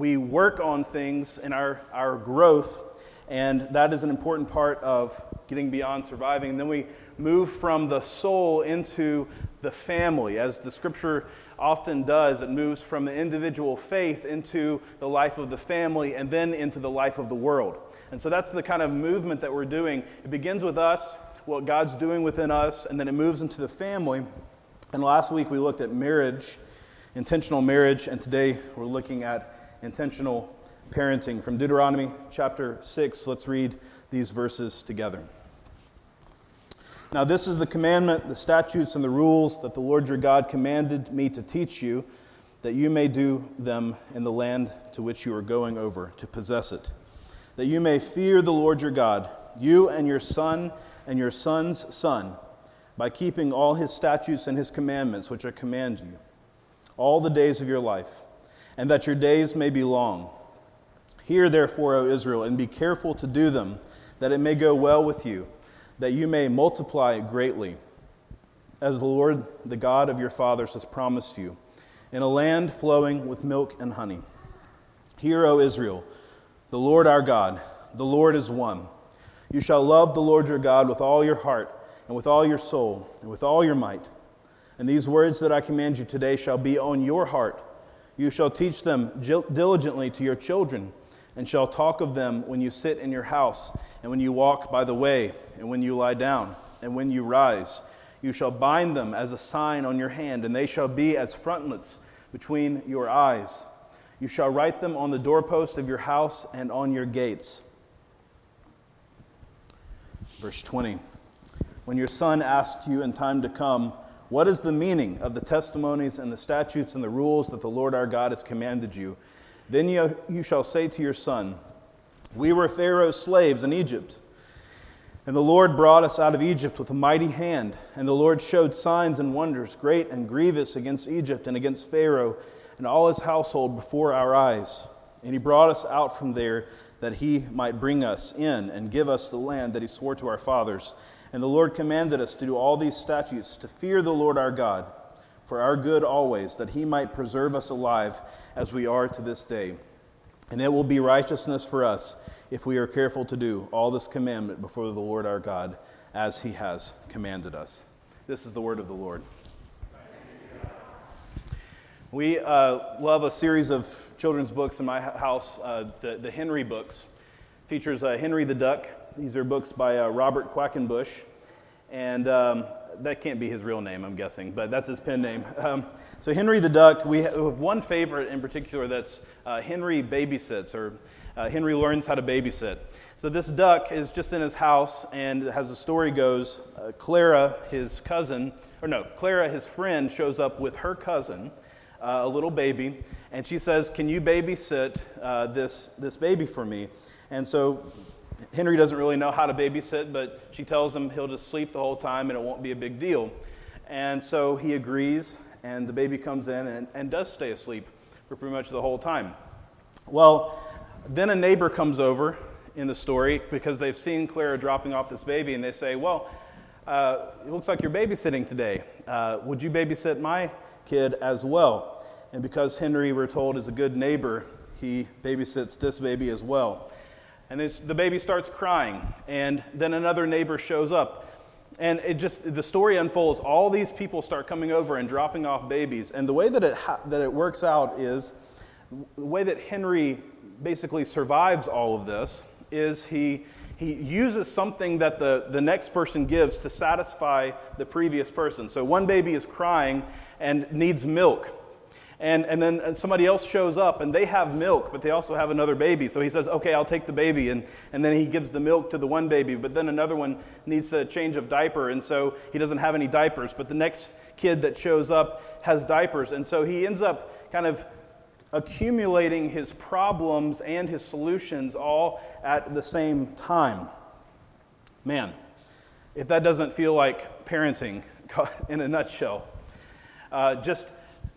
we work on things in our, our growth, and that is an important part of getting beyond surviving. And then we move from the soul into the family, as the scripture often does. It moves from the individual faith into the life of the family and then into the life of the world. And so that's the kind of movement that we're doing. It begins with us, what God's doing within us, and then it moves into the family. And last week we looked at marriage, intentional marriage, and today we're looking at intentional parenting. From Deuteronomy chapter 6, let's read these verses together. Now, this is the commandment, the statutes, and the rules that the Lord your God commanded me to teach you, that you may do them in the land to which you are going over to possess it, that you may fear the Lord your God, you and your son and your son's son, by keeping all his statutes and his commandments, which I command you, all the days of your life, and that your days may be long. Hear therefore, O Israel, and be careful to do them, that it may go well with you that you may multiply greatly, as the Lord, the God of your fathers, has promised you, in a land flowing with milk and honey. Hear, O Israel, the Lord our God, the Lord is one. You shall love the Lord your God with all your heart, and with all your soul, and with all your might. And these words that I command you today shall be on your heart. You shall teach them diligently to your children, and shall talk of them when you sit in your house, and when you walk by the way and when you lie down, and when you rise. You shall bind them as a sign on your hand, and they shall be as frontlets between your eyes. You shall write them on the doorpost of your house and on your gates. Verse 20 When your son asks you in time to come, What is the meaning of the testimonies and the statutes and the rules that the Lord our God has commanded you? Then you, you shall say to your son, We were Pharaoh's slaves in Egypt. And the Lord brought us out of Egypt with a mighty hand, and the Lord showed signs and wonders, great and grievous, against Egypt and against Pharaoh and all his household before our eyes. And he brought us out from there that he might bring us in and give us the land that he swore to our fathers. And the Lord commanded us to do all these statutes, to fear the Lord our God, for our good always, that he might preserve us alive as we are to this day. And it will be righteousness for us if we are careful to do all this commandment before the Lord our God as he has commanded us. This is the word of the Lord. We uh, love a series of children's books in my house, uh, the, the Henry books. Features uh, Henry the Duck. These are books by uh, Robert Quackenbush. And um, that can't be his real name, I'm guessing, but that's his pen name. Um, so, Henry the Duck, we have one favorite in particular that's uh, Henry Babysits, or uh, Henry learns how to babysit. So this duck is just in his house, and as the story goes, uh, Clara, his cousin, or no, Clara, his friend, shows up with her cousin, uh, a little baby, and she says, "Can you babysit uh, this this baby for me?" And so Henry doesn't really know how to babysit, but she tells him he'll just sleep the whole time and it won't be a big deal. And so he agrees, and the baby comes in and, and does stay asleep for pretty much the whole time. Well, then a neighbor comes over in the story because they've seen Clara dropping off this baby, and they say, Well, uh, it looks like you're babysitting today. Uh, would you babysit my kid as well? And because Henry, we're told, is a good neighbor, he babysits this baby as well. And this, the baby starts crying, and then another neighbor shows up. And it just, the story unfolds. All these people start coming over and dropping off babies. And the way that it, ha- that it works out is the way that Henry basically survives all of this is he, he uses something that the, the next person gives to satisfy the previous person. So one baby is crying and needs milk. And, and then somebody else shows up and they have milk, but they also have another baby. So he says, Okay, I'll take the baby. And, and then he gives the milk to the one baby, but then another one needs a change of diaper. And so he doesn't have any diapers. But the next kid that shows up has diapers. And so he ends up kind of accumulating his problems and his solutions all at the same time. Man, if that doesn't feel like parenting in a nutshell, uh, just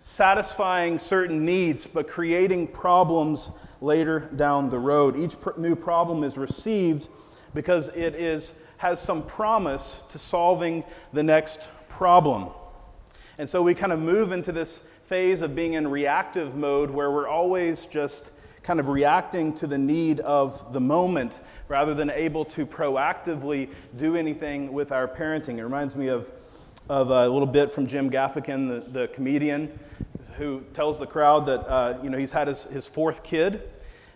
satisfying certain needs but creating problems later down the road. Each pr- new problem is received because it is, has some promise to solving the next problem. And so we kind of move into this phase of being in reactive mode where we're always just kind of reacting to the need of the moment rather than able to proactively do anything with our parenting. It reminds me of, of a little bit from Jim Gaffigan, the, the comedian, who tells the crowd that uh, you know, he's had his, his fourth kid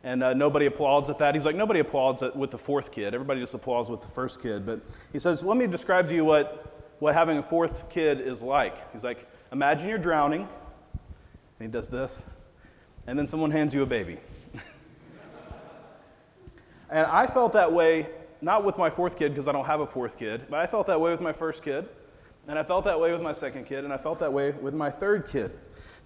and uh, nobody applauds at that. He's like, nobody applauds at, with the fourth kid. Everybody just applauds with the first kid. But he says, let me describe to you what, what having a fourth kid is like. He's like, imagine you're drowning. And he does this. And then someone hands you a baby. and I felt that way, not with my fourth kid, because I don't have a fourth kid, but I felt that way with my first kid. And I felt that way with my second kid. And I felt that way with my third kid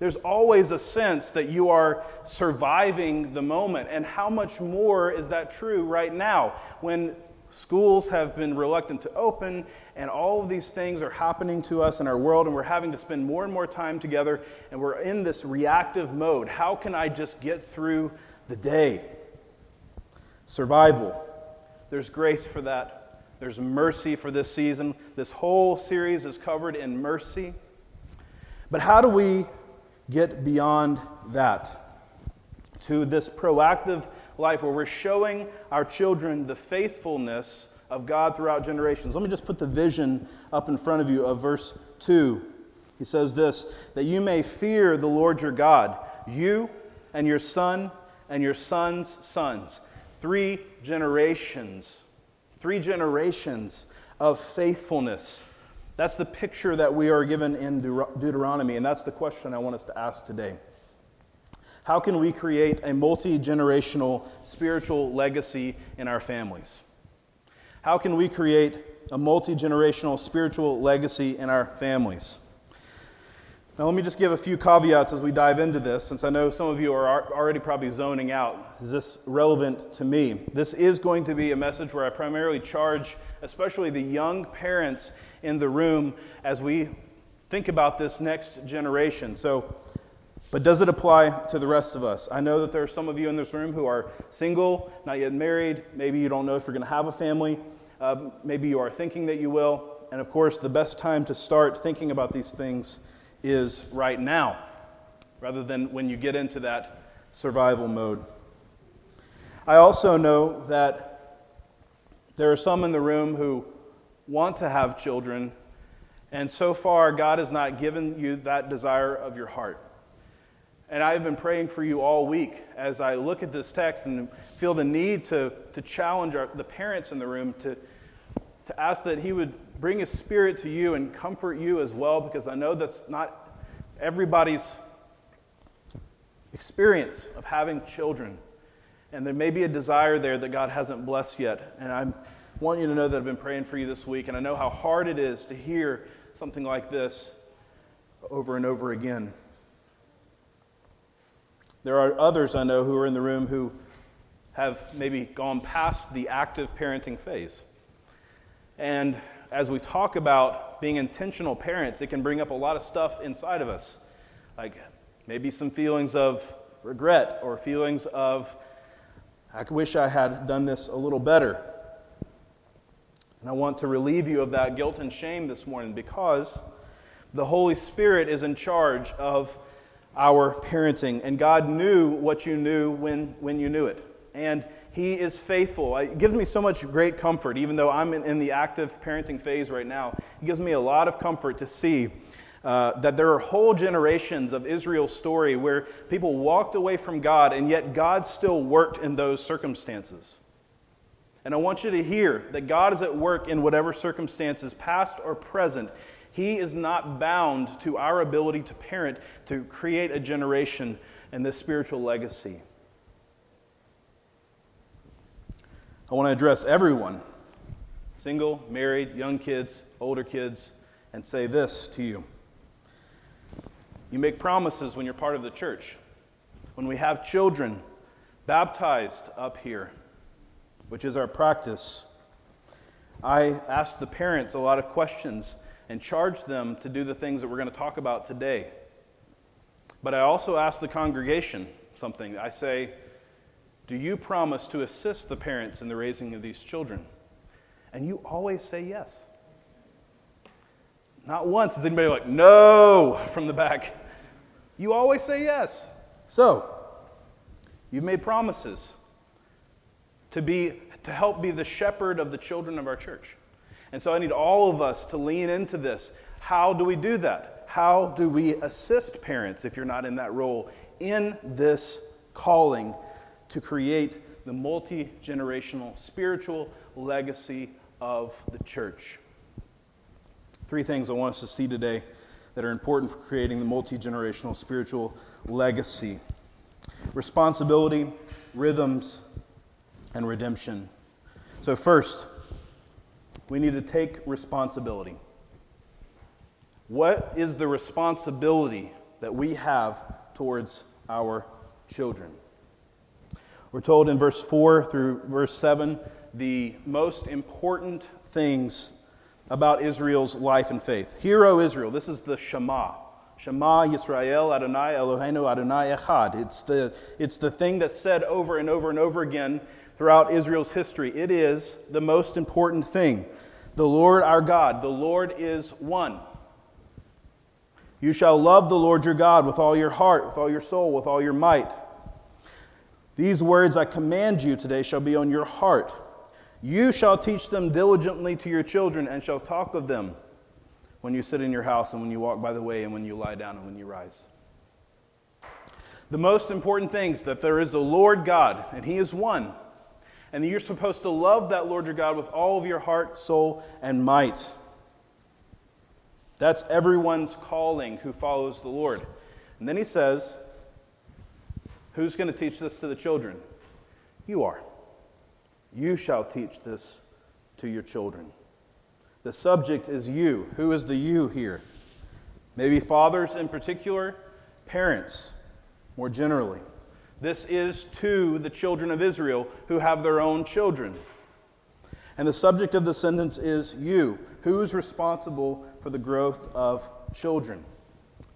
there's always a sense that you are surviving the moment. And how much more is that true right now when schools have been reluctant to open and all of these things are happening to us in our world and we're having to spend more and more time together and we're in this reactive mode? How can I just get through the day? Survival. There's grace for that. There's mercy for this season. This whole series is covered in mercy. But how do we get beyond that to this proactive life where we're showing our children the faithfulness of God throughout generations. Let me just put the vision up in front of you of verse 2. He says this that you may fear the Lord your God, you and your son and your son's sons. Three generations, three generations of faithfulness that's the picture that we are given in Deuteronomy, and that's the question I want us to ask today. How can we create a multi generational spiritual legacy in our families? How can we create a multi generational spiritual legacy in our families? Now, let me just give a few caveats as we dive into this, since I know some of you are already probably zoning out. Is this relevant to me? This is going to be a message where I primarily charge, especially the young parents in the room as we think about this next generation. So, but does it apply to the rest of us? I know that there are some of you in this room who are single, not yet married. Maybe you don't know if you're going to have a family. Uh, maybe you are thinking that you will. And of course, the best time to start thinking about these things is right now, rather than when you get into that survival mode. I also know that there are some in the room who want to have children, and so far, God has not given you that desire of your heart. And I've been praying for you all week as I look at this text and feel the need to, to challenge our, the parents in the room to, to ask that He would bring His Spirit to you and comfort you as well, because I know that's not everybody's experience of having children. And there may be a desire there that God hasn't blessed yet. And I'm want you to know that I've been praying for you this week, and I know how hard it is to hear something like this over and over again. There are others I know who are in the room who have maybe gone past the active parenting phase. And as we talk about being intentional parents, it can bring up a lot of stuff inside of us, like maybe some feelings of regret or feelings of, I wish I had done this a little better. And I want to relieve you of that guilt and shame this morning because the Holy Spirit is in charge of our parenting. And God knew what you knew when, when you knew it. And He is faithful. It gives me so much great comfort, even though I'm in, in the active parenting phase right now. It gives me a lot of comfort to see uh, that there are whole generations of Israel's story where people walked away from God, and yet God still worked in those circumstances. And I want you to hear that God is at work in whatever circumstances, past or present. He is not bound to our ability to parent, to create a generation and this spiritual legacy. I want to address everyone single, married, young kids, older kids and say this to you. You make promises when you're part of the church. When we have children baptized up here, which is our practice, I ask the parents a lot of questions and charge them to do the things that we're going to talk about today. But I also ask the congregation something. I say, Do you promise to assist the parents in the raising of these children? And you always say yes. Not once is anybody like, No, from the back. You always say yes. So, You've made promises to, be, to help be the shepherd of the children of our church. And so I need all of us to lean into this. How do we do that? How do we assist parents, if you're not in that role, in this calling to create the multi generational spiritual legacy of the church? Three things I want us to see today that are important for creating the multi generational spiritual legacy responsibility, rhythms, and redemption. So, first, we need to take responsibility. What is the responsibility that we have towards our children? We're told in verse 4 through verse 7 the most important things about Israel's life and faith. Hear, O Israel, this is the Shema. Shema Yisrael Adonai Eloheinu Adonai Echad. It's the, it's the thing that's said over and over and over again throughout Israel's history. It is the most important thing. The Lord our God, the Lord is one. You shall love the Lord your God with all your heart, with all your soul, with all your might. These words I command you today shall be on your heart. You shall teach them diligently to your children and shall talk of them when you sit in your house and when you walk by the way and when you lie down and when you rise. The most important things that there is a Lord God and he is one. And you're supposed to love that Lord your God with all of your heart, soul, and might. That's everyone's calling who follows the Lord. And then he says, Who's going to teach this to the children? You are. You shall teach this to your children. The subject is you. Who is the you here? Maybe fathers in particular, parents more generally. This is to the children of Israel who have their own children. And the subject of the sentence is you. Who is responsible for the growth of children?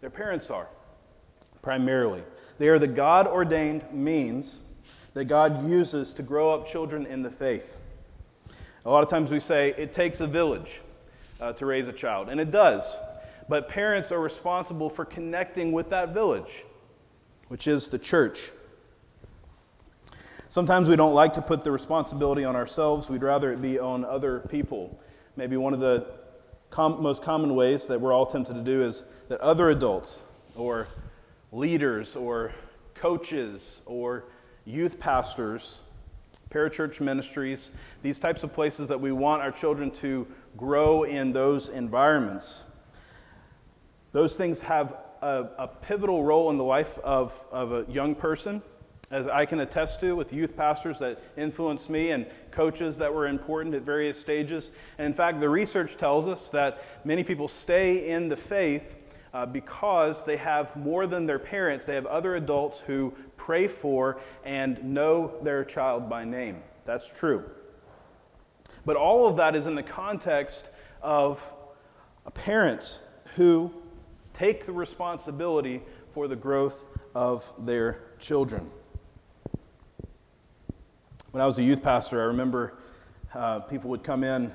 Their parents are, primarily. They are the God ordained means that God uses to grow up children in the faith. A lot of times we say it takes a village uh, to raise a child, and it does. But parents are responsible for connecting with that village, which is the church. Sometimes we don't like to put the responsibility on ourselves, we'd rather it be on other people. Maybe one of the com- most common ways that we're all tempted to do is that other adults or leaders or coaches or youth pastors, parachurch ministries, these types of places that we want our children to grow in those environments. Those things have a, a pivotal role in the life of, of a young person as I can attest to with youth pastors that influenced me and coaches that were important at various stages. And in fact, the research tells us that many people stay in the faith uh, because they have more than their parents, they have other adults who pray for and know their child by name. That's true. But all of that is in the context of parents who take the responsibility for the growth of their children. When I was a youth pastor, I remember uh, people would come in,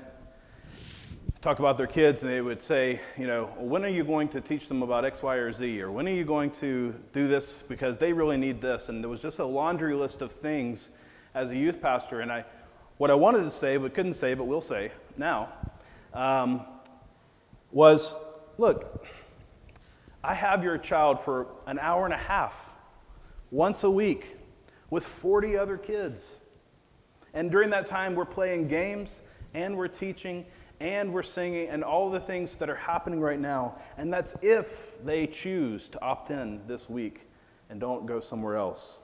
talk about their kids, and they would say, you know, when are you going to teach them about X, Y, or Z? Or when are you going to do this because they really need this? And there was just a laundry list of things as a youth pastor. And I, what I wanted to say, but couldn't say, but will say now, um, was look, I have your child for an hour and a half, once a week, with 40 other kids. And during that time, we're playing games and we're teaching and we're singing and all the things that are happening right now. And that's if they choose to opt in this week and don't go somewhere else.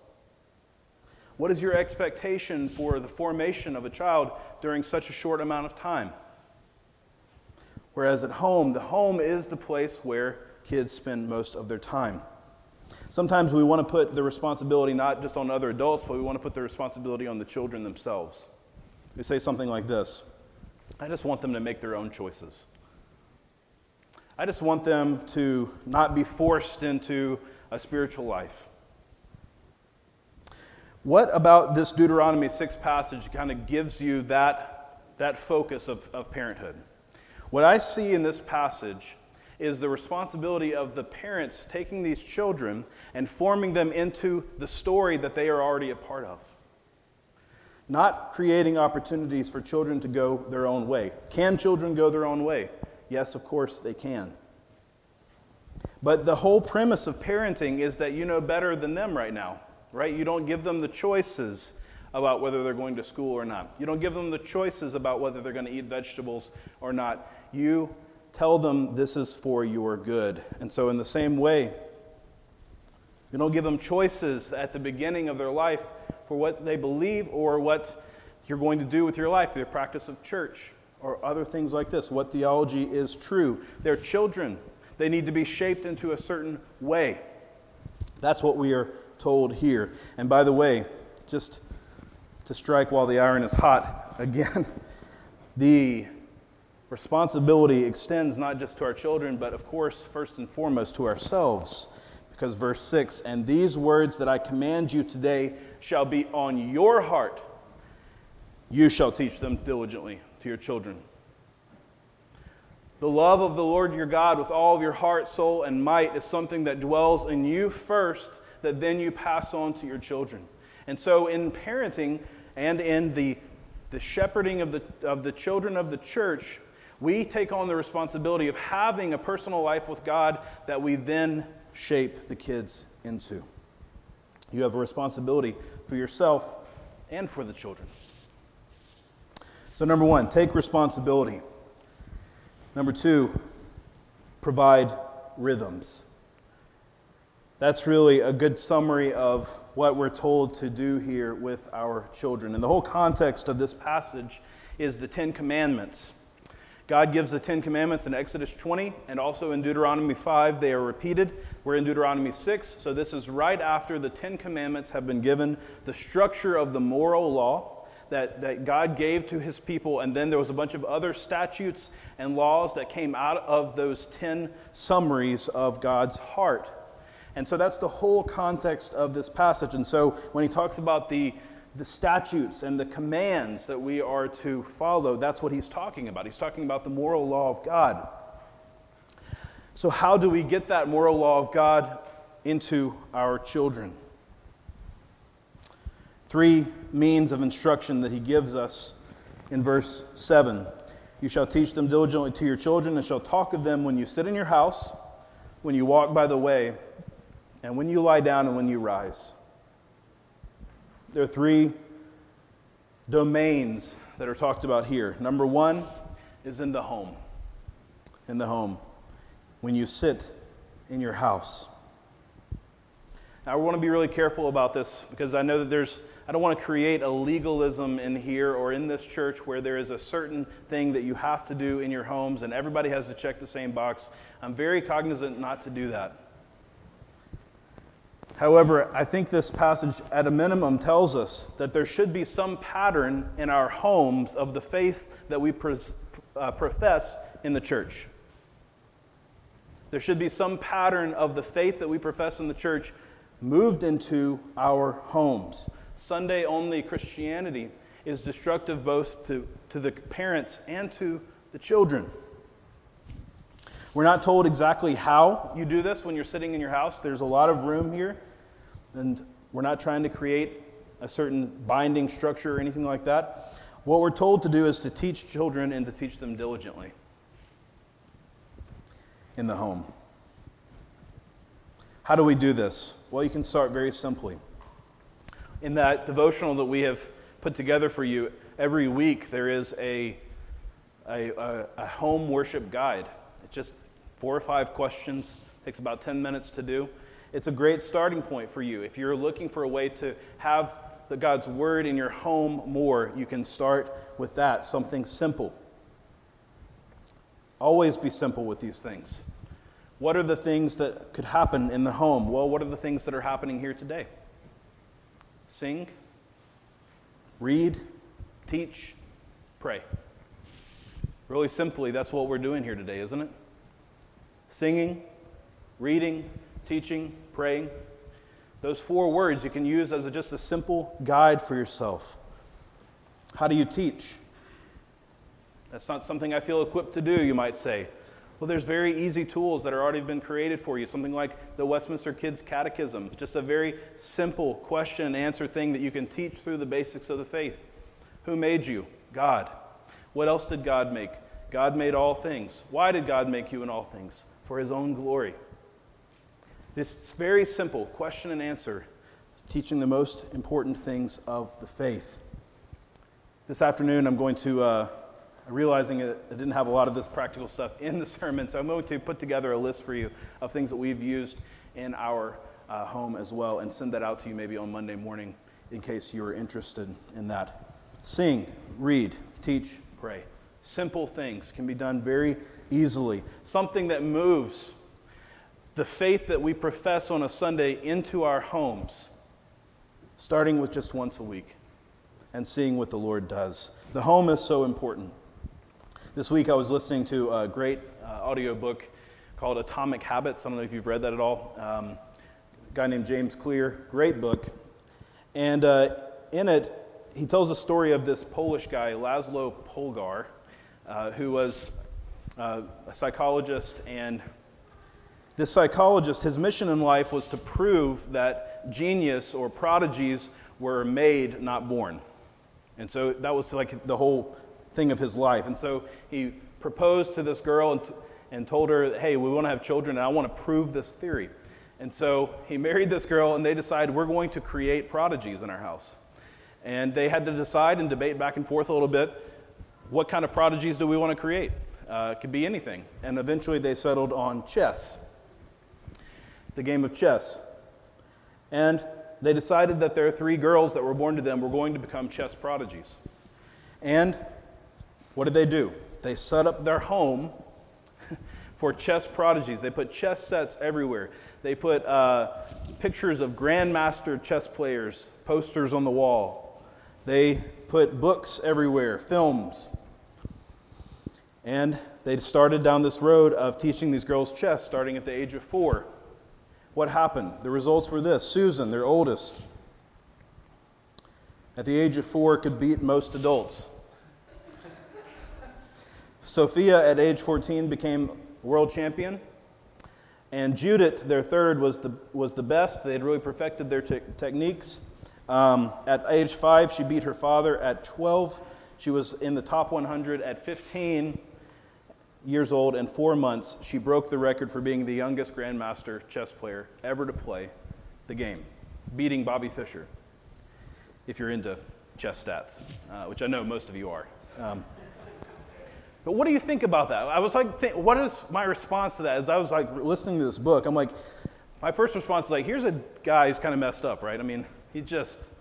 What is your expectation for the formation of a child during such a short amount of time? Whereas at home, the home is the place where kids spend most of their time. Sometimes we want to put the responsibility not just on other adults, but we want to put the responsibility on the children themselves. We say something like this I just want them to make their own choices. I just want them to not be forced into a spiritual life. What about this Deuteronomy 6 passage kind of gives you that, that focus of, of parenthood? What I see in this passage is the responsibility of the parents taking these children and forming them into the story that they are already a part of. Not creating opportunities for children to go their own way. Can children go their own way? Yes, of course they can. But the whole premise of parenting is that you know better than them right now, right? You don't give them the choices about whether they're going to school or not. You don't give them the choices about whether they're going to eat vegetables or not. You tell them this is for your good. And so, in the same way, you don't give them choices at the beginning of their life for what they believe or what you're going to do with your life, their practice of church or other things like this, what theology is true. They're children. They need to be shaped into a certain way. That's what we are told here. And by the way, just to strike while the iron is hot again, the responsibility extends not just to our children, but of course, first and foremost, to ourselves. Because verse 6 And these words that I command you today shall be on your heart. You shall teach them diligently to your children. The love of the Lord your God with all of your heart, soul, and might is something that dwells in you first, that then you pass on to your children. And so, in parenting and in the, the shepherding of the, of the children of the church, we take on the responsibility of having a personal life with God that we then shape the kids into. You have a responsibility for yourself and for the children. So, number one, take responsibility. Number two, provide rhythms. That's really a good summary of what we're told to do here with our children. And the whole context of this passage is the Ten Commandments. God gives the Ten Commandments in Exodus 20 and also in Deuteronomy 5. They are repeated. We're in Deuteronomy 6, so this is right after the Ten Commandments have been given, the structure of the moral law that, that God gave to his people, and then there was a bunch of other statutes and laws that came out of those 10 summaries of God's heart. And so that's the whole context of this passage. And so when he talks about the, the statutes and the commands that we are to follow, that's what he's talking about. He's talking about the moral law of God. So, how do we get that moral law of God into our children? Three means of instruction that he gives us in verse 7. You shall teach them diligently to your children, and shall talk of them when you sit in your house, when you walk by the way, and when you lie down and when you rise. There are three domains that are talked about here. Number one is in the home. In the home. When you sit in your house. Now, we want to be really careful about this because I know that there's I don't want to create a legalism in here or in this church where there is a certain thing that you have to do in your homes and everybody has to check the same box. I'm very cognizant not to do that. However, I think this passage, at a minimum, tells us that there should be some pattern in our homes of the faith that we uh, profess in the church. There should be some pattern of the faith that we profess in the church moved into our homes. Sunday only Christianity is destructive both to, to the parents and to the children. We're not told exactly how you do this when you're sitting in your house. There's a lot of room here, and we're not trying to create a certain binding structure or anything like that. What we're told to do is to teach children and to teach them diligently in the home. How do we do this? Well, you can start very simply in that devotional that we have put together for you, every week there is a, a, a, a home worship guide. It's just four or five questions, takes about 10 minutes to do. It's a great starting point for you. If you're looking for a way to have the God's Word in your home more, you can start with that, something simple. Always be simple with these things. What are the things that could happen in the home? Well, what are the things that are happening here today? sing, read, teach, pray. Really simply, that's what we're doing here today, isn't it? Singing, reading, teaching, praying. Those four words you can use as a, just a simple guide for yourself. How do you teach? That's not something I feel equipped to do, you might say. Well, there's very easy tools that are already been created for you. Something like the Westminster Kids Catechism, just a very simple question and answer thing that you can teach through the basics of the faith. Who made you? God. What else did God make? God made all things. Why did God make you in all things? For his own glory. This very simple question and answer, teaching the most important things of the faith. This afternoon, I'm going to, uh, realizing I didn't have a lot of this practical stuff in the sermon, so I'm going to put together a list for you of things that we've used in our uh, home as well and send that out to you maybe on Monday morning in case you're interested in that. Sing, read, teach, pray. Simple things can be done very easily. Something that moves the faith that we profess on a Sunday into our homes, starting with just once a week and seeing what the Lord does. The home is so important. This week I was listening to a great uh, audiobook called Atomic Habits. I don't know if you've read that at all. Um, a guy named James Clear, great book. And uh, in it, he tells the story of this Polish guy, Laszlo Polgar, uh, who was uh, a psychologist. And this psychologist, his mission in life was to prove that genius or prodigies were made, not born. And so that was like the whole thing of his life. And so he proposed to this girl and, t- and told her, hey, we want to have children and I want to prove this theory. And so he married this girl and they decided, we're going to create prodigies in our house. And they had to decide and debate back and forth a little bit what kind of prodigies do we want to create? Uh, it could be anything. And eventually they settled on chess, the game of chess. And they decided that their three girls that were born to them were going to become chess prodigies. And what did they do? They set up their home for chess prodigies. They put chess sets everywhere. They put uh, pictures of grandmaster chess players, posters on the wall. They put books everywhere, films. And they started down this road of teaching these girls chess starting at the age of four. What happened? The results were this Susan, their oldest, at the age of four, could beat most adults. Sophia, at age 14, became world champion. And Judith, their third, was the, was the best. They had really perfected their te- techniques. Um, at age five, she beat her father. At 12, she was in the top 100. At 15 years old and four months, she broke the record for being the youngest grandmaster chess player ever to play the game, beating Bobby Fischer, if you're into chess stats, uh, which I know most of you are. Um, but what do you think about that? I was like, what is my response to that? As I was like listening to this book, I'm like, my first response is like, here's a guy who's kind of messed up, right? I mean, he just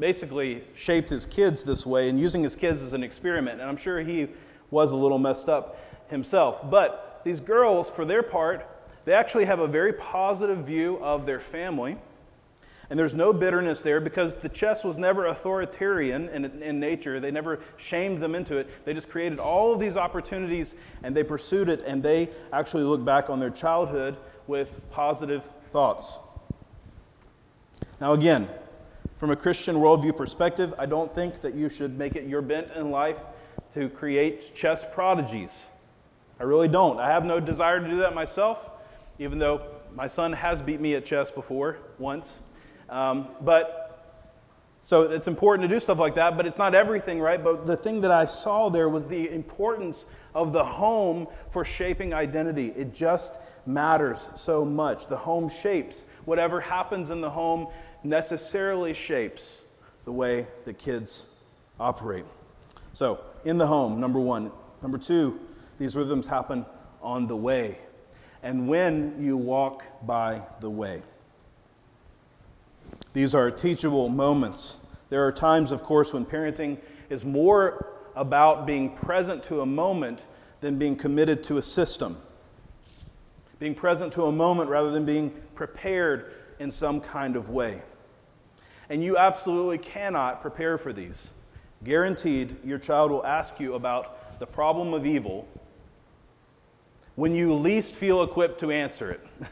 basically shaped his kids this way and using his kids as an experiment. And I'm sure he was a little messed up himself. But these girls, for their part, they actually have a very positive view of their family. And there's no bitterness there because the chess was never authoritarian in, in, nature. They never shamed them into it. They just created all of these opportunities and they pursued it, and they actually look back on their childhood with positive thoughts. Now, again, from a Christian worldview perspective, I don't think that you should make it your bent in life to create chess prodigies. I really don't. I have no desire to do that myself, even though my son has beat me at chess before, once. Um, but so it's important to do stuff like that, but it's not everything, right? But the thing that I saw there was the importance of the home for shaping identity. It just matters so much. The home shapes. Whatever happens in the home necessarily shapes the way the kids operate. So, in the home, number one. Number two, these rhythms happen on the way. And when you walk by the way. These are teachable moments. There are times, of course, when parenting is more about being present to a moment than being committed to a system. Being present to a moment rather than being prepared in some kind of way. And you absolutely cannot prepare for these. Guaranteed, your child will ask you about the problem of evil when you least feel equipped to answer it.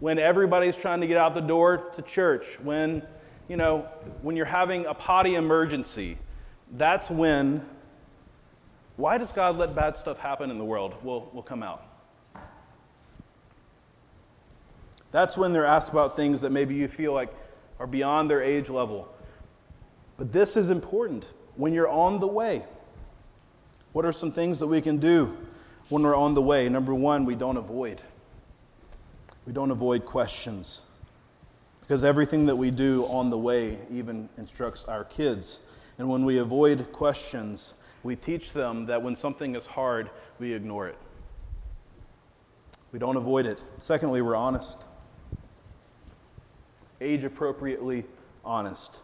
when everybody's trying to get out the door to church, when, you know, when you're having a potty emergency, that's when Why does God let bad stuff happen in the world? Will will come out. That's when they're asked about things that maybe you feel like are beyond their age level. But this is important when you're on the way. What are some things that we can do when we're on the way? Number one, we don't avoid. We don't avoid questions. Because everything that we do on the way even instructs our kids. And when we avoid questions, we teach them that when something is hard, we ignore it. We don't avoid it. Secondly, we're honest. Age appropriately honest.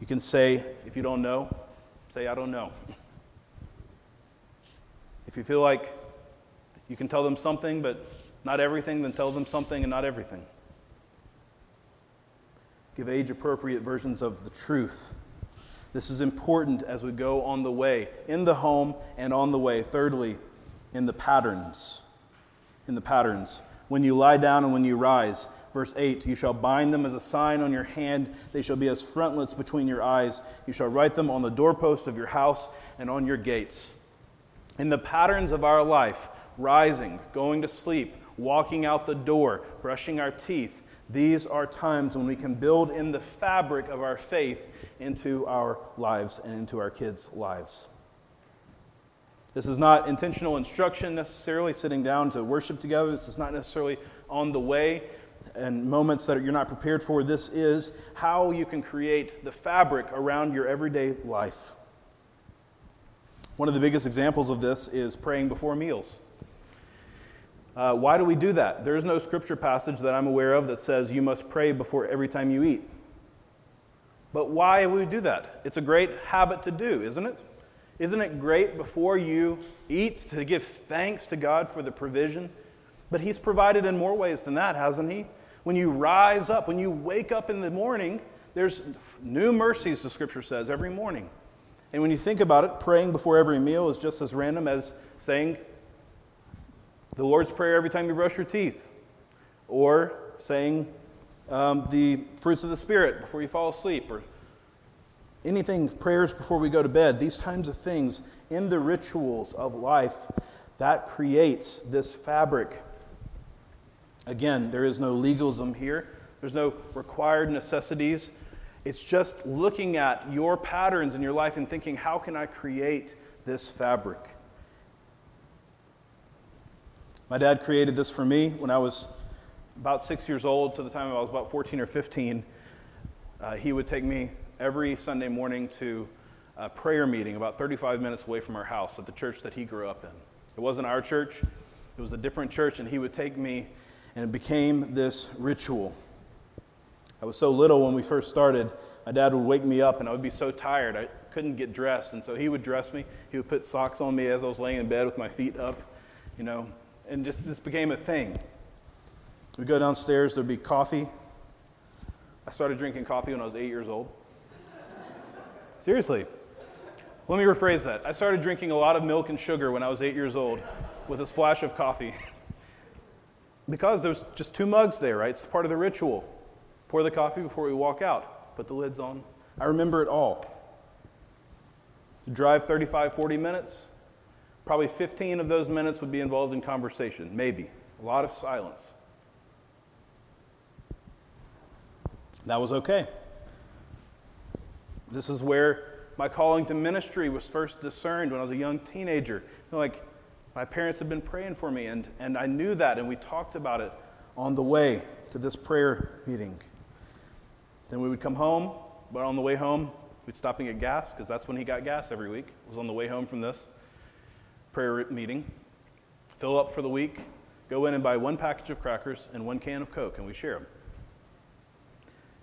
You can say, if you don't know, say, I don't know. If you feel like you can tell them something, but not everything, then tell them something and not everything. Give age appropriate versions of the truth. This is important as we go on the way, in the home and on the way. Thirdly, in the patterns. In the patterns. When you lie down and when you rise. Verse 8 You shall bind them as a sign on your hand, they shall be as frontlets between your eyes. You shall write them on the doorposts of your house and on your gates. In the patterns of our life, rising, going to sleep, walking out the door, brushing our teeth, these are times when we can build in the fabric of our faith into our lives and into our kids' lives. This is not intentional instruction necessarily, sitting down to worship together. This is not necessarily on the way and moments that you're not prepared for. This is how you can create the fabric around your everyday life. One of the biggest examples of this is praying before meals. Uh, why do we do that? There is no scripture passage that I'm aware of that says you must pray before every time you eat. But why would we do that? It's a great habit to do, isn't it? Isn't it great before you eat to give thanks to God for the provision? But He's provided in more ways than that, hasn't He? When you rise up, when you wake up in the morning, there's new mercies, the scripture says, every morning. And when you think about it, praying before every meal is just as random as saying the Lord's Prayer every time you brush your teeth, or saying um, the fruits of the Spirit before you fall asleep, or anything, prayers before we go to bed. These kinds of things in the rituals of life that creates this fabric. Again, there is no legalism here. There's no required necessities. It's just looking at your patterns in your life and thinking, how can I create this fabric? My dad created this for me when I was about six years old to the time I was about 14 or 15. Uh, he would take me every Sunday morning to a prayer meeting about 35 minutes away from our house at the church that he grew up in. It wasn't our church, it was a different church, and he would take me, and it became this ritual. I was so little when we first started, my dad would wake me up and I would be so tired I couldn't get dressed. And so he would dress me. He would put socks on me as I was laying in bed with my feet up, you know, and just this became a thing. We'd go downstairs, there'd be coffee. I started drinking coffee when I was eight years old. Seriously. Let me rephrase that. I started drinking a lot of milk and sugar when I was eight years old with a splash of coffee. because there's just two mugs there, right? It's part of the ritual. Pour the coffee before we walk out, put the lids on. I remember it all. Drive 35, 40 minutes. Probably 15 of those minutes would be involved in conversation, maybe. A lot of silence. That was okay. This is where my calling to ministry was first discerned when I was a young teenager. Like, my parents had been praying for me, and, and I knew that, and we talked about it on the way to this prayer meeting. Then we would come home, but on the way home, we'd stop and get gas because that's when he got gas every week. Was on the way home from this prayer meeting. Fill up for the week, go in and buy one package of crackers and one can of Coke, and we share them.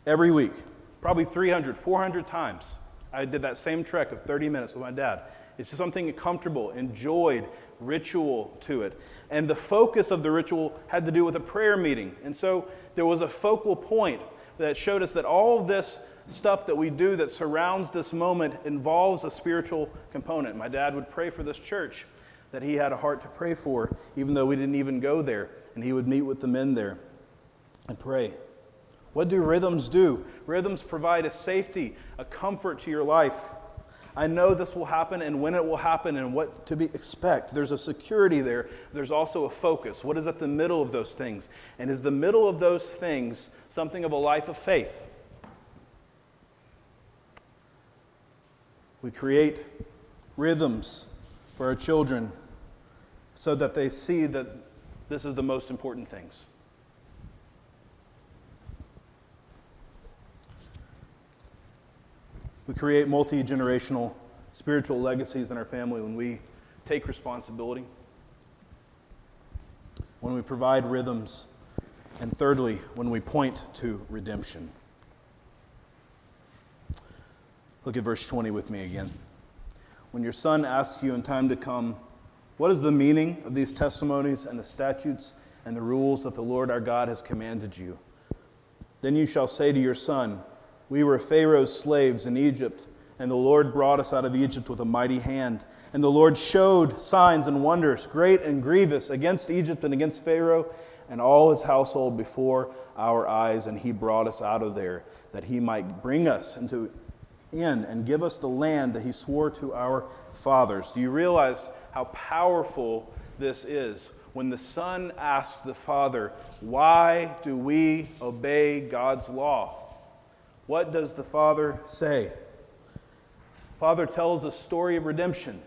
Every week, probably 300, 400 times, I did that same trek of 30 minutes with my dad. It's just something comfortable, enjoyed, ritual to it. And the focus of the ritual had to do with a prayer meeting. And so there was a focal point that showed us that all of this stuff that we do that surrounds this moment involves a spiritual component. My dad would pray for this church that he had a heart to pray for, even though we didn't even go there. And he would meet with the men there and pray. What do rhythms do? Rhythms provide a safety, a comfort to your life. I know this will happen and when it will happen and what to be expect. There's a security there. There's also a focus. What is at the middle of those things? And is the middle of those things something of a life of faith? We create rhythms for our children so that they see that this is the most important things. We create multi generational spiritual legacies in our family when we take responsibility, when we provide rhythms, and thirdly, when we point to redemption. Look at verse 20 with me again. When your son asks you in time to come, What is the meaning of these testimonies and the statutes and the rules that the Lord our God has commanded you? Then you shall say to your son, we were Pharaoh's slaves in Egypt, and the Lord brought us out of Egypt with a mighty hand. And the Lord showed signs and wonders, great and grievous, against Egypt and against Pharaoh and all his household before our eyes. And he brought us out of there, that he might bring us into in and give us the land that he swore to our fathers. Do you realize how powerful this is? When the son asks the father, Why do we obey God's law? What does the Father say? Father tells a story of redemption.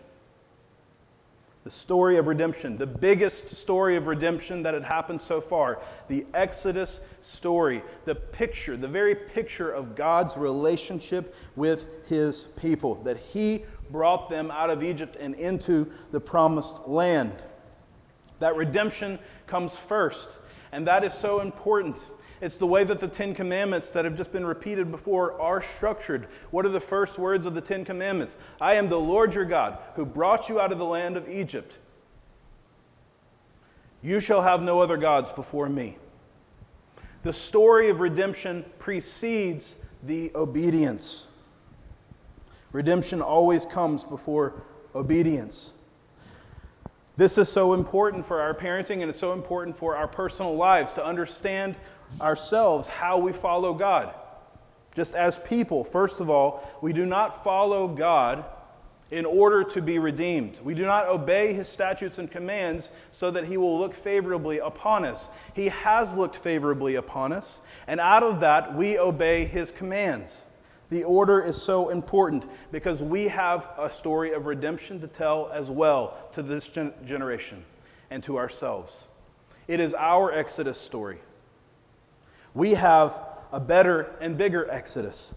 The story of redemption, the biggest story of redemption that had happened so far, the Exodus story, the picture, the very picture of God's relationship with his people, that he brought them out of Egypt and into the promised land. That redemption comes first, and that is so important. It's the way that the Ten Commandments that have just been repeated before are structured. What are the first words of the Ten Commandments? I am the Lord your God who brought you out of the land of Egypt. You shall have no other gods before me. The story of redemption precedes the obedience. Redemption always comes before obedience. This is so important for our parenting and it's so important for our personal lives to understand ourselves how we follow God. Just as people, first of all, we do not follow God in order to be redeemed. We do not obey his statutes and commands so that he will look favorably upon us. He has looked favorably upon us, and out of that, we obey his commands. The order is so important because we have a story of redemption to tell as well to this gen- generation and to ourselves. It is our Exodus story. We have a better and bigger Exodus.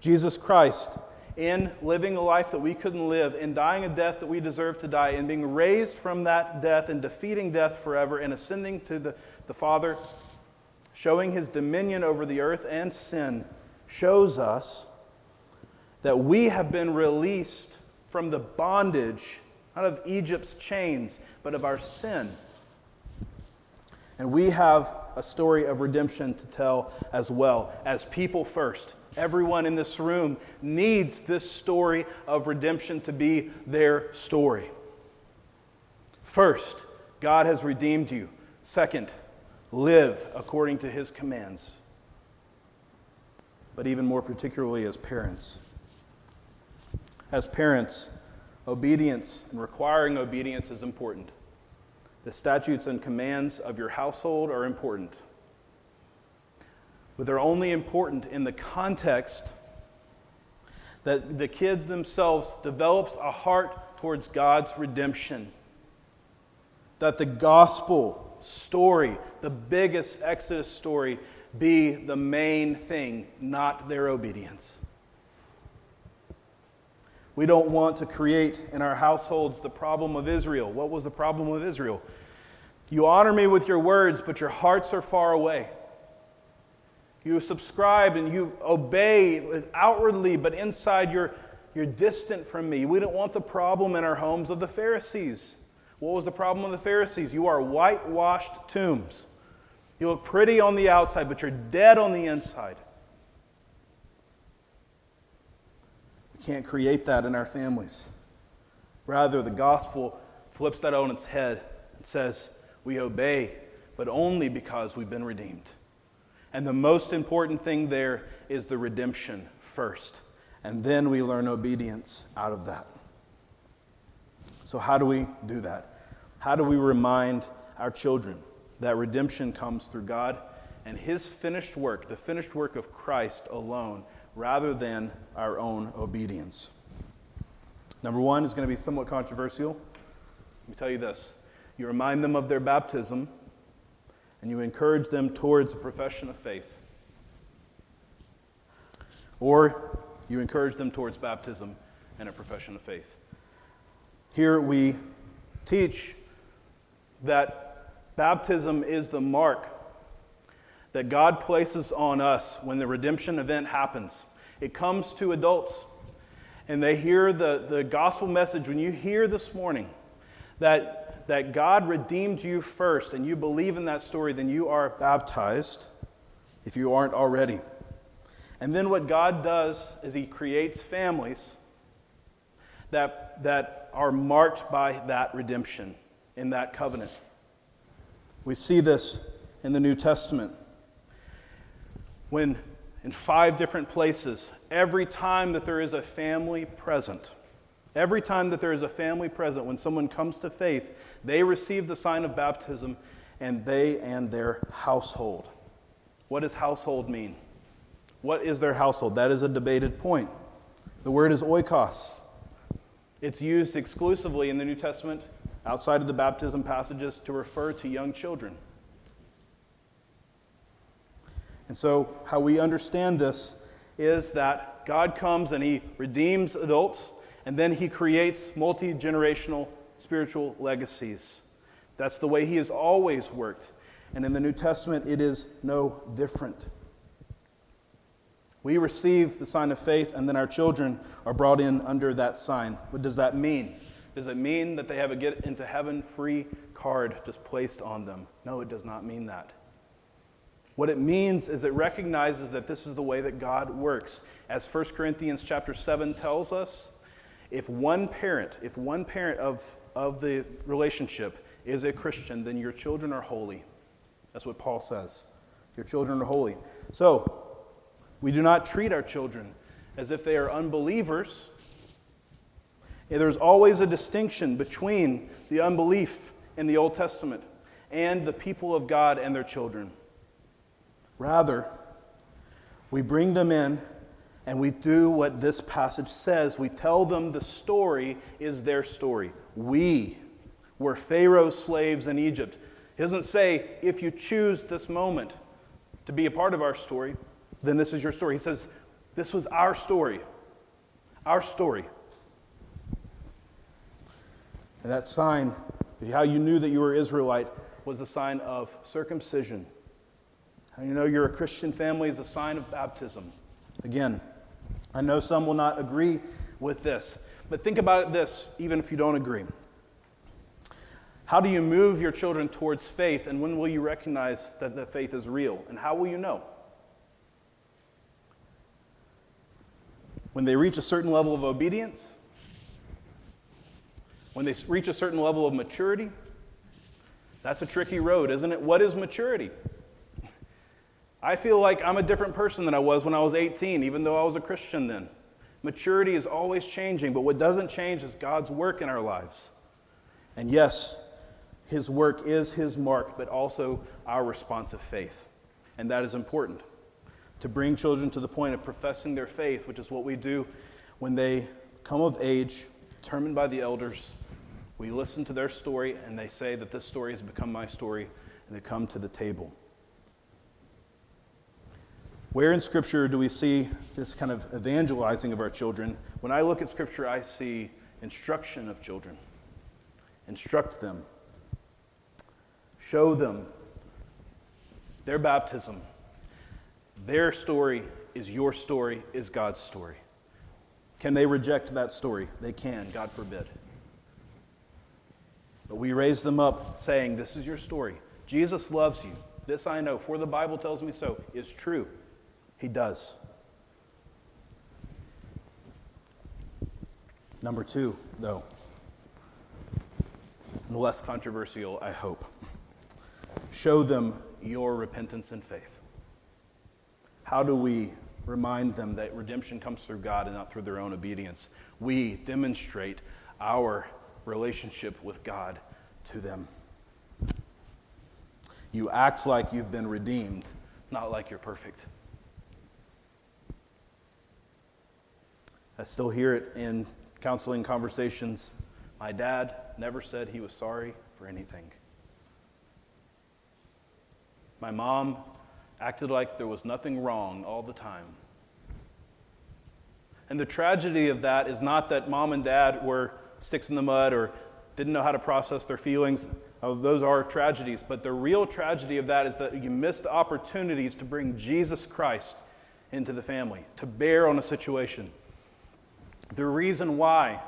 Jesus Christ, in living a life that we couldn't live, in dying a death that we deserve to die, in being raised from that death and defeating death forever, and ascending to the, the Father, showing his dominion over the earth and sin, shows us that we have been released from the bondage, not of Egypt's chains, but of our sin. And we have a story of redemption to tell as well, as people first. Everyone in this room needs this story of redemption to be their story. First, God has redeemed you. Second, live according to his commands. But even more particularly as parents. As parents, obedience and requiring obedience is important. The statutes and commands of your household are important. But they're only important in the context that the kids themselves develops a heart towards God's redemption. That the gospel story, the biggest Exodus story, be the main thing, not their obedience. We don't want to create in our households the problem of Israel. What was the problem of Israel? You honor me with your words, but your hearts are far away. You subscribe and you obey outwardly, but inside you're, you're distant from me. We don't want the problem in our homes of the Pharisees. What was the problem of the Pharisees? You are whitewashed tombs. You look pretty on the outside, but you're dead on the inside. Can't create that in our families. Rather, the gospel flips that on its head and says, we obey, but only because we've been redeemed. And the most important thing there is the redemption first. And then we learn obedience out of that. So, how do we do that? How do we remind our children that redemption comes through God and His finished work, the finished work of Christ alone, rather than our own obedience? Number one is going to be somewhat controversial. Let me tell you this you remind them of their baptism, and you encourage them towards a profession of faith. Or you encourage them towards baptism and a profession of faith. Here we teach that baptism is the mark that God places on us when the redemption event happens. It comes to adults, and they hear the, the gospel message. When you hear this morning that, that God redeemed you first and you believe in that story, then you are baptized if you aren't already. And then what God does is He creates families that, that are marked by that redemption in that covenant. We see this in the New Testament. When in five different places, every time that there is a family present, every time that there is a family present, when someone comes to faith, they receive the sign of baptism and they and their household. What does household mean? What is their household? That is a debated point. The word is oikos. It's used exclusively in the New Testament, outside of the baptism passages, to refer to young children. And so, how we understand this is that God comes and He redeems adults, and then He creates multi generational spiritual legacies. That's the way He has always worked. And in the New Testament, it is no different. We receive the sign of faith, and then our children are brought in under that sign. What does that mean? Does it mean that they have a get into heaven free card just placed on them? No, it does not mean that. What it means is it recognizes that this is the way that God works. As 1 Corinthians chapter 7 tells us, if one parent, if one parent of, of the relationship is a Christian, then your children are holy. That's what Paul says. Your children are holy. So, we do not treat our children as if they are unbelievers. There's always a distinction between the unbelief in the Old Testament and the people of God and their children. Rather, we bring them in and we do what this passage says. We tell them the story is their story. We were Pharaoh's slaves in Egypt. He doesn't say, if you choose this moment to be a part of our story, then this is your story. He says, This was our story. Our story. And that sign, how you knew that you were Israelite, was the sign of circumcision. How you know you're a Christian family is a sign of baptism. Again, I know some will not agree with this, but think about it this, even if you don't agree. How do you move your children towards faith, and when will you recognize that the faith is real? And how will you know? when they reach a certain level of obedience, when they reach a certain level of maturity, that's a tricky road, isn't it? What is maturity? I feel like I'm a different person than I was when I was 18, even though I was a Christian then. Maturity is always changing, but what doesn't change is God's work in our lives. And yes, His work is His mark, but also our response of faith. And that is important to bring children to the point of professing their faith, which is what we do when they come of age, determined by the elders. We listen to their story, and they say that this story has become my story, and they come to the table. Where in Scripture do we see this kind of evangelizing of our children? When I look at Scripture, I see instruction of children. Instruct them, show them their baptism, their story is your story, is God's story. Can they reject that story? They can, God forbid. But we raise them up saying, This is your story. Jesus loves you. This I know, for the Bible tells me so. It's true. He does. Number two, though, less controversial, I hope. Show them your repentance and faith. How do we remind them that redemption comes through God and not through their own obedience. We demonstrate our relationship with God to them. You act like you've been redeemed, not like you're perfect. I still hear it in counseling conversations. My dad never said he was sorry for anything. My mom acted like there was nothing wrong all the time. And the tragedy of that is not that mom and dad were sticks in the mud or didn't know how to process their feelings. Oh, those are tragedies. But the real tragedy of that is that you missed opportunities to bring Jesus Christ into the family, to bear on a situation. The reason why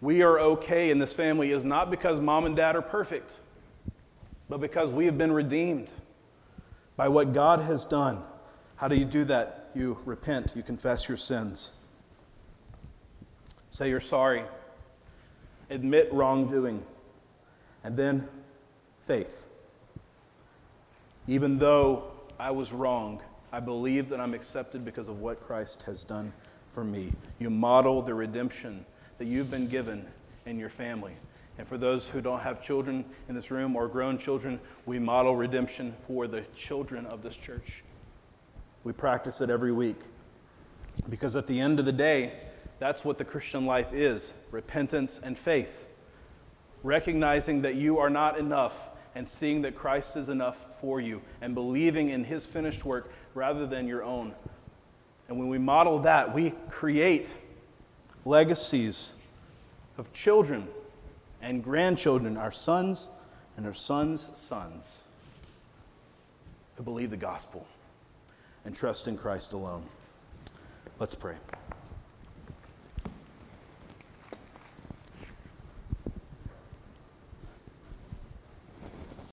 we are okay in this family is not because mom and dad are perfect, but because we have been redeemed by what God has done. How do you do that? You repent, you confess your sins, say you're sorry, admit wrongdoing, and then faith. Even though I was wrong, I believe that I'm accepted because of what Christ has done for me. You model the redemption that you've been given in your family. And for those who don't have children in this room or grown children, we model redemption for the children of this church. We practice it every week. Because at the end of the day, that's what the Christian life is repentance and faith. Recognizing that you are not enough and seeing that Christ is enough for you and believing in his finished work rather than your own. And when we model that, we create legacies of children and grandchildren, our sons and our sons' sons, who believe the gospel and trust in Christ alone. Let's pray.